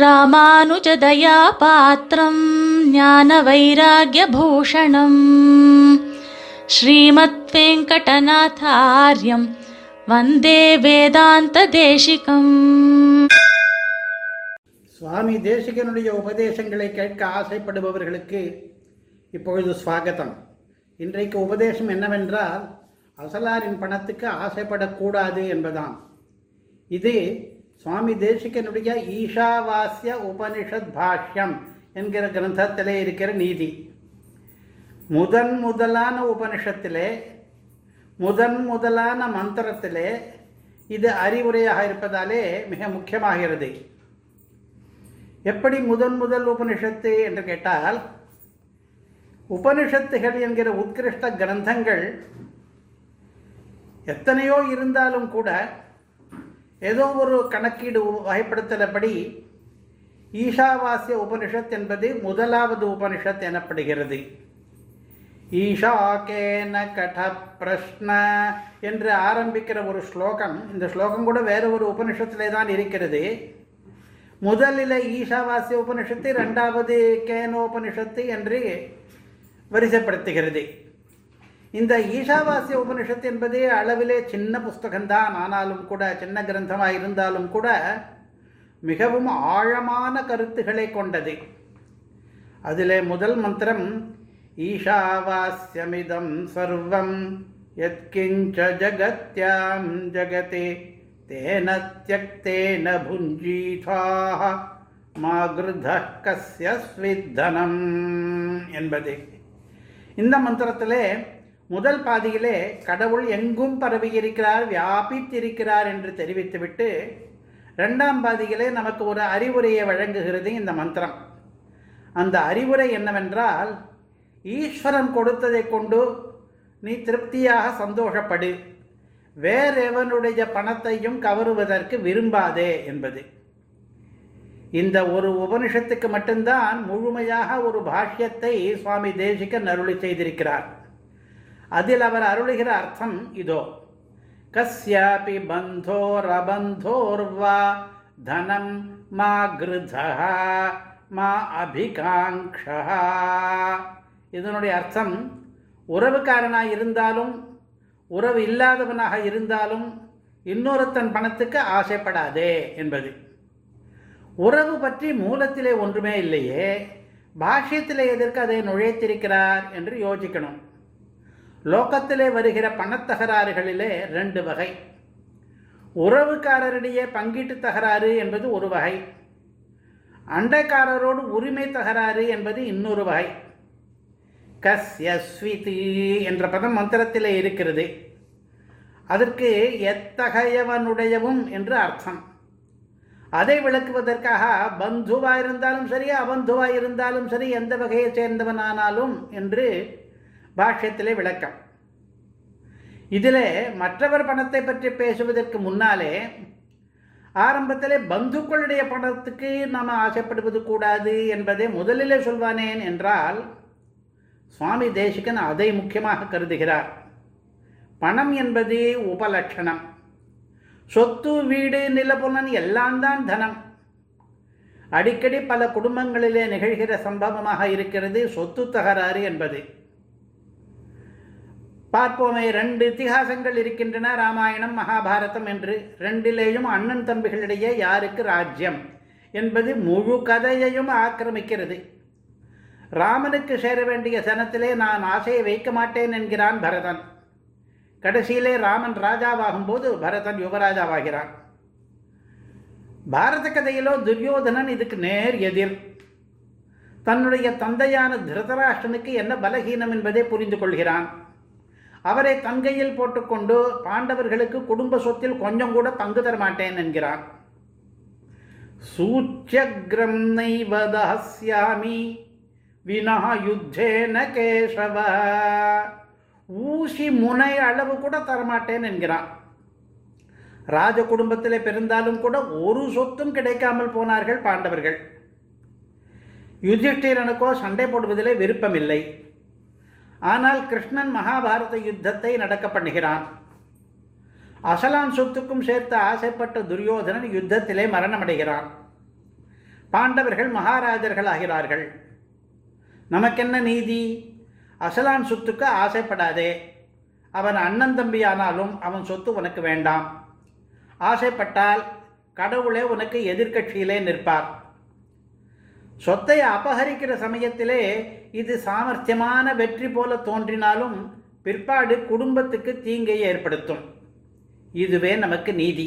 ராமானுஜதயா பாத்திரம் ஞான வைராகியபூஷணம் ஸ்ரீமத் வெங்கடநாதாரியம் வந்தே வேதாந்த தேசிகம் சுவாமி தேசிகனுடைய உபதேசங்களை கேட்க ஆசைப்படுபவர்களுக்கு இப்பொழுது ஸ்வாகதம். இன்றைக்கு உபதேசம் என்னவென்றால் அசலாரின் பணத்துக்கு ஆசைப்படக்கூடாது என்பதாம். இது சுவாமி தேசிகனுடைய ஈஷாவாஸ்ய உபனிஷத் பாஷ்யம் என்கிற கிரந்தத்திலே இருக்கிற நீதி. முதன் முதலான உபனிஷத்திலே முதன் முதலான மந்திரத்திலே இது அறிவுரையாக இருப்பதாலே மிக முக்கியமாகிறது. எப்படி முதன் முதல் உபனிஷத்து என்று கேட்டால் உபனிஷத்துகள் என்கிற உத்கிருஷ்ட கிரந்தங்கள் எத்தனையோ இருந்தாலும் கூட ஏதோ ஒரு கணக்கீடு வகைப்படுத்தலப்படி ஈஷாவாசிய உபனிஷத் என்பது முதலாவது உபனிஷத் எனப்படுகிறது. ஈஷாக்கேன கட பிரஷ்ன என்று ஆரம்பிக்கிற ஒரு ஸ்லோகம் இந்த ஸ்லோகம் கூட வேறு ஒரு உபனிஷத்திலே தான் இருக்கிறது. முதலில் ஈஷாவாசிய உபனிஷத்து ரெண்டாவது கேனோபனிஷத்து என்று வரிசைப்படுத்துகிறது. இந்த ஈஷாவாசிய உபனிஷத்து என்பது அளவிலே சின்ன புஸ்தகம்தான். ஆனாலும் கூட சின்ன கிரந்தமாக இருந்தாலும் கூட மிகவும் ஆழமான கருத்துக்களை கொண்டது. அதிலே முதல் மந்திரம் ஈஷாவாஸ்யமிதம் சர்வம் எத்கிஞ்ச ஜகத்யாம் ஜகதே தேன தியக்தேன புஞ்சீதாக மாகிருத கசிய ஸ்வித்தனம் என்பது. இந்த மந்திரத்திலே முதல் பாதியிலே கடவுள் எங்கும் பரவியிருக்கிறார் வியாபித்திருக்கிறார் என்று தெரிவித்துவிட்டு ரெண்டாம் பாதியிலே நமக்கு ஒரு அறிவுரையை வழங்குகிறது இந்த மந்திரம். அந்த அறிவுரை என்னவென்றால் ஈஸ்வரன் கொடுத்ததை கொண்டு நீ திருப்தியாக சந்தோஷப்படு. வேறெவனுடைய பணத்தையும் கவருவதற்கு விரும்பாதே என்பது. இந்த ஒரு உபனிஷத்துக்கு மட்டும்தான் முழுமையாக ஒரு பாஷ்யத்தை சுவாமி தேசிகன் அருளி செய்திருக்கிறார். அதில் அவர் அருளுகிற அர்த்தம் இதோ. கஸ்யாபி பந்தோரபந்தோர்வா தனம் மா கிருதா மா அபிகாங்ஷா இதனுடைய அர்த்தம் உறவுக்காரனாக இருந்தாலும் உறவு இல்லாதவனாக இருந்தாலும் இன்னொருத்தன் பணத்துக்கு ஆசைப்படாதே என்பது. உறவு பற்றி மூலத்திலே ஒன்றுமே இல்லையே பாஷ்யத்திலே எதற்கு அதை நுழைத்திருக்கிறார் என்று யோசிக்கணும். லோகத்திலே வருகிற பணத்தகராறுகளிலே ரெண்டு வகை. உறவுக்காரரிடையே பங்கீட்டு தகராறு என்பது ஒரு வகை. அண்டைக்காரரோடு உரிமை தகராறு என்பது இன்னொரு வகை. கஸ்யஸ்விதி என்ற பதம் மந்திரத்திலே இருக்கிறது. அதற்கு எத்தகையவனுடையவும் என்று அர்த்தம். அதை விளக்குவதற்காக பந்துவா இருந்தாலும் சரி அபந்துவா இருந்தாலும் சரி எந்த வகையை சேர்ந்தவனானாலும் என்று பாஷ்யத்திலே விளக்கம். இதிலே மற்றவர் பணத்தை பற்றி பேசுவதற்கு முன்னாலே ஆரம்பத்திலே பந்துக்களுடைய பணத்துக்கு நாம் ஆசைப்படுவது கூடாது என்பதை முதலிலே சொல்வானேன் என்றால் சுவாமி தேசிகன் அதை முக்கியமாக கருதுகிறார். பணம் என்பது உபலட்சணம். சொத்து வீடு நிலப்புலன் எல்லாம் தான் தனம். அடிக்கடி பல குடும்பங்களிலே நிகழ்கிற சம்பவமாக இருக்கிறது சொத்து தகராறு என்பது. பார்ப்போமே ரெண்டு இத்திகாசங்கள் இருக்கின்றன ராமாயணம் மகாபாரதம் என்று. ரெண்டிலேயும் அண்ணன் தம்பிகளிடையே யாருக்கு ராஜ்யம் என்பது முழு கதையையும் ஆக்கிரமிக்கிறது. ராமனுக்கு சேர வேண்டிய சனத்திலே நான் ஆசையை வைக்க மாட்டேன் என்கிறான் பரதன். கடைசியிலே ராமன் ராஜாவாகும் போது பரதன் யுவராஜாவாகிறான். பாரத கதையிலோ துரியோதனன் இதுக்கு நேர் எதிர். தன்னுடைய தந்தையான திருதராஷ்டனுக்கு என்ன பலகீனம் என்பதை புரிந்து கொள்கிறான். அவரை தங்கையில் போட்டுக்கொண்டு பாண்டவர்களுக்கு குடும்ப சொத்தில் கொஞ்சம் கூட பங்கு தர மாட்டேன் என்கிறான் சூச்சகிரம் நைவதாஸ்யாமி வினா யுத்தேன கேசவ. ஊசி முனை அளவு கூட தரமாட்டேன் என்கிறான் ராஜ குடும்பத்தில் பிறந்தாலும் கூட ஒரு சொத்தும் கிடைக்காமல் போனார்கள் பாண்டவர்கள். யுதிஷ்டிரனுக்கோ சண்டை போடுவதிலே விருப்பமில்லை. ஆனால் கிருஷ்ணன் மகாபாரத யுத்தத்தை நடக்க பண்ணுகிறான். அசலான் சொத்துக்கும் சேர்த்து ஆசைப்பட்ட துரியோதனன் யுத்தத்திலே மரணமடைகிறான். பாண்டவர்கள் மகாராஜர்கள் ஆகிறார்கள். நமக்கென்ன நீதி? அசலான் சொத்துக்கு ஆசைப்படாதே. அவன் அண்ணன் தம்பியானாலும் அவன் சொத்து உனக்கு வேண்டாம். ஆசைப்பட்டால் கடவுளே உனக்கு எதிர்க்கட்சியிலே நிற்பார். சொத்தை அபகரிக்கிற சமயத்திலே இது சாமர்த்தியமான வெற்றி போல தோன்றினாலும் பிற்பாடு குடும்பத்துக்கு தீங்கை ஏற்படுத்தும். இதுவே நமக்கு நீதி.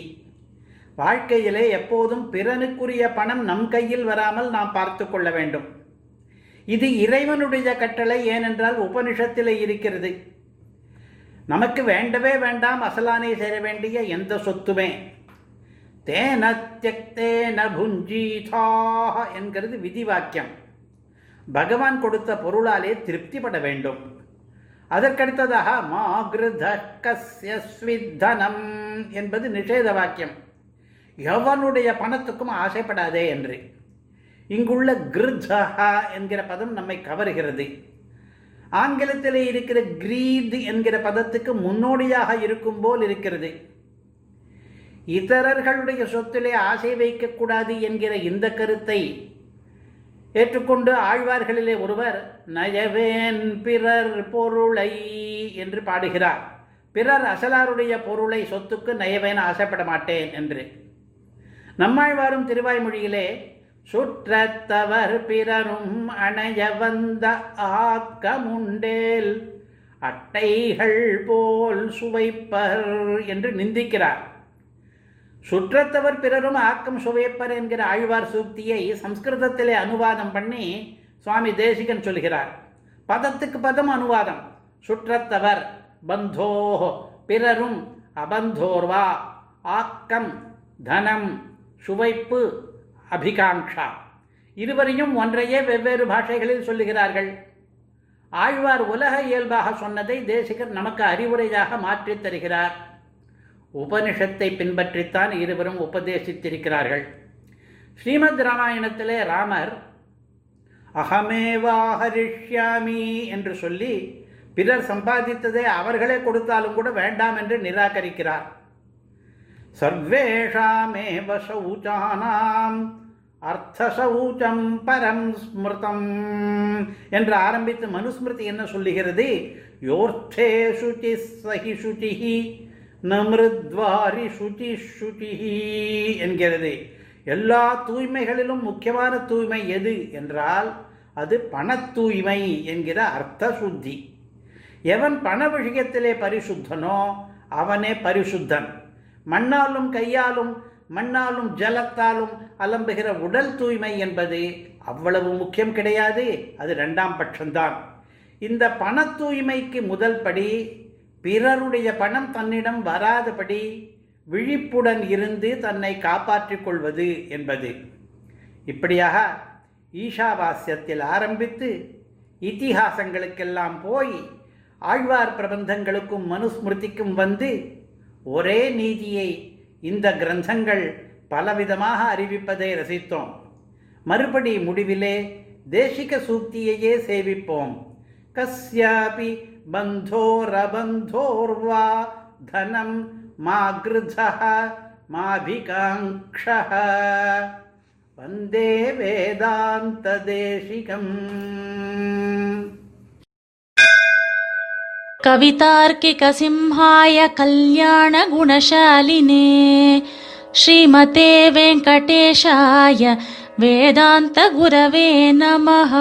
வாழ்க்கையிலே எப்போதும் பிறனுக்குரிய பணம் நம் கையில் வராமல் நாம் பார்த்து கொள்ள வேண்டும். இது இறைவனுடைய கட்டளை ஏனென்றால் உபனிஷத்திலே இருக்கிறது. நமக்கு வேண்டவே வேண்டாம் அசலானை சேர வேண்டிய எந்த சொத்துமே. தேன தியக்தேன என்கிறது விதி வாக்கியம் பகவான் கொடுத்த பொருளாலே திருப்திப்பட வேண்டும். அதற்கடுத்ததாக மா கிருத கஸ்யஸ்வித்தனம் என்பது நிஷேத வாக்கியம். எவனுடைய பணத்துக்கும் ஆசைப்படாதே என்று. இங்குள்ள கிருதஹா என்கிற பதம் நம்மை கவருகிறது. ஆங்கிலத்தில் இருக்கிற கிரீத் என்கிற பதத்துக்கு முன்னோடியாக இருக்கும் போல் இருக்கிறது. இதரர்களுடைய சொத்திலே ஆசை வைக்கக்கூடாது என்கிற இந்த கருத்தை ஏற்றுக்கொண்டு ஆழ்வார்களிலே ஒருவர் நயவேன் பிறர் பொருளை என்று பாடுகிறார். பிறர் அசலாருடைய பொருளை சொத்துக்கு நயவேன் ஆசைப்பட மாட்டேன் என்று. நம்மாழ்வாரும் திருவாய்மொழியிலே சுற்றத்தவர் பிறரும் அணைய வந்த ஆக்கமுண்டேல் அட்டைகள் போல் சுவைப்பர் என்று நிந்திக்கிறார். சுற்றத்தவர் பிறரும் ஆக்கம் சுவைப்பர் என்கிற ஆழ்வார் சூக்தியை சம்ஸ்கிருதத்திலே அனுவாதம் பண்ணி சுவாமி தேசிகன் சொல்கிறார். பதத்துக்கு பதம் அனுவாதம். சுற்றத்தவர் பந்தோ பிறரும் அபந்தோர்வா ஆக்கம் தனம் சுவைப்பு அபிகாங்ஷா இருவரையும் ஒன்றையே வெவ்வேறு பாஷைகளில் சொல்லுகிறார்கள். ஆழ்வார் உலக இயல்பாக சொன்னதை தேசிகர் நமக்கு அறிவுரையாக மாற்றித் தருகிறார். உபனிஷத்தை பின்பற்றித்தான் இருவரும் உபதேசித்திருக்கிறார்கள். ஸ்ரீமத் ராமாயணத்திலே ராமர் அகமேவாஹரிஷ்யாமி என்று சொல்லி பிறர் சம்பாதித்ததை அவர்களே கொடுத்தாலும் கூட வேண்டாம் என்று நிராகரிக்கிறார். சர்வேஷாமேவ சௌச்சானாம் அர்த்தசௌச்சம் பரம் ஸ்மிருதம் என்று ஆரம்பித்து மனுஸ்மிருதி என்ன சொல்லுகிறது? யோர்த்தே சுச்சி சகி சுச்சிஹி நமிருத்வாரி சுச்சி சுச்சிஹி என்கிறது. எல்லா தூய்மைகளிலும் முக்கியமான தூய்மை எது என்றால் அது பண தூய்மை என்கிற அர்த்த சுத்தி எவன் பண விஷயத்திலே பரிசுத்தனோ அவனே பரிசுத்தன். மண்ணாலும் கையாலும் மண்ணாலும் ஜலத்தாலும் அலம்புகிற உடல் தூய்மை என்பது அவ்வளவு முக்கியம் கிடையாது. அது ரெண்டாம் பட்சம்தான். இந்த பண தூய்மைக்கு முதல் படி பிறருடைய பணம் தன்னிடம் வராதபடி விழிப்புடன் இருந்து தன்னை காப்பாற்றிக் கொள்வது என்பது. இப்படியாக ஈஷாவாஸ்யத்தில் ஆரம்பித்து இத்திஹாசங்களுக்கெல்லாம் போய் ஆழ்வார் பிரபந்தங்களுக்கும் மனுஸ்மிருதிக்கும் வந்து ஒரே நீதியை இந்த கிரந்தங்கள் பலவிதமாக அறிவிப்பதை ரசித்தோம். மறுபடி முடிவிலே தேசிக சூக்தியையே சேவிப்போம். கஸ்யாபி बन्धोरबन्धोर्वा धनं मा गृधः माभिकाङ्क्षः वन्दे वेदान्तदेशिकम्। कवितार्किकसिंहाय कल्याणगुणशालिने श्रीमते वेङ्कटेशाय वेदान्तगुरवे नमः।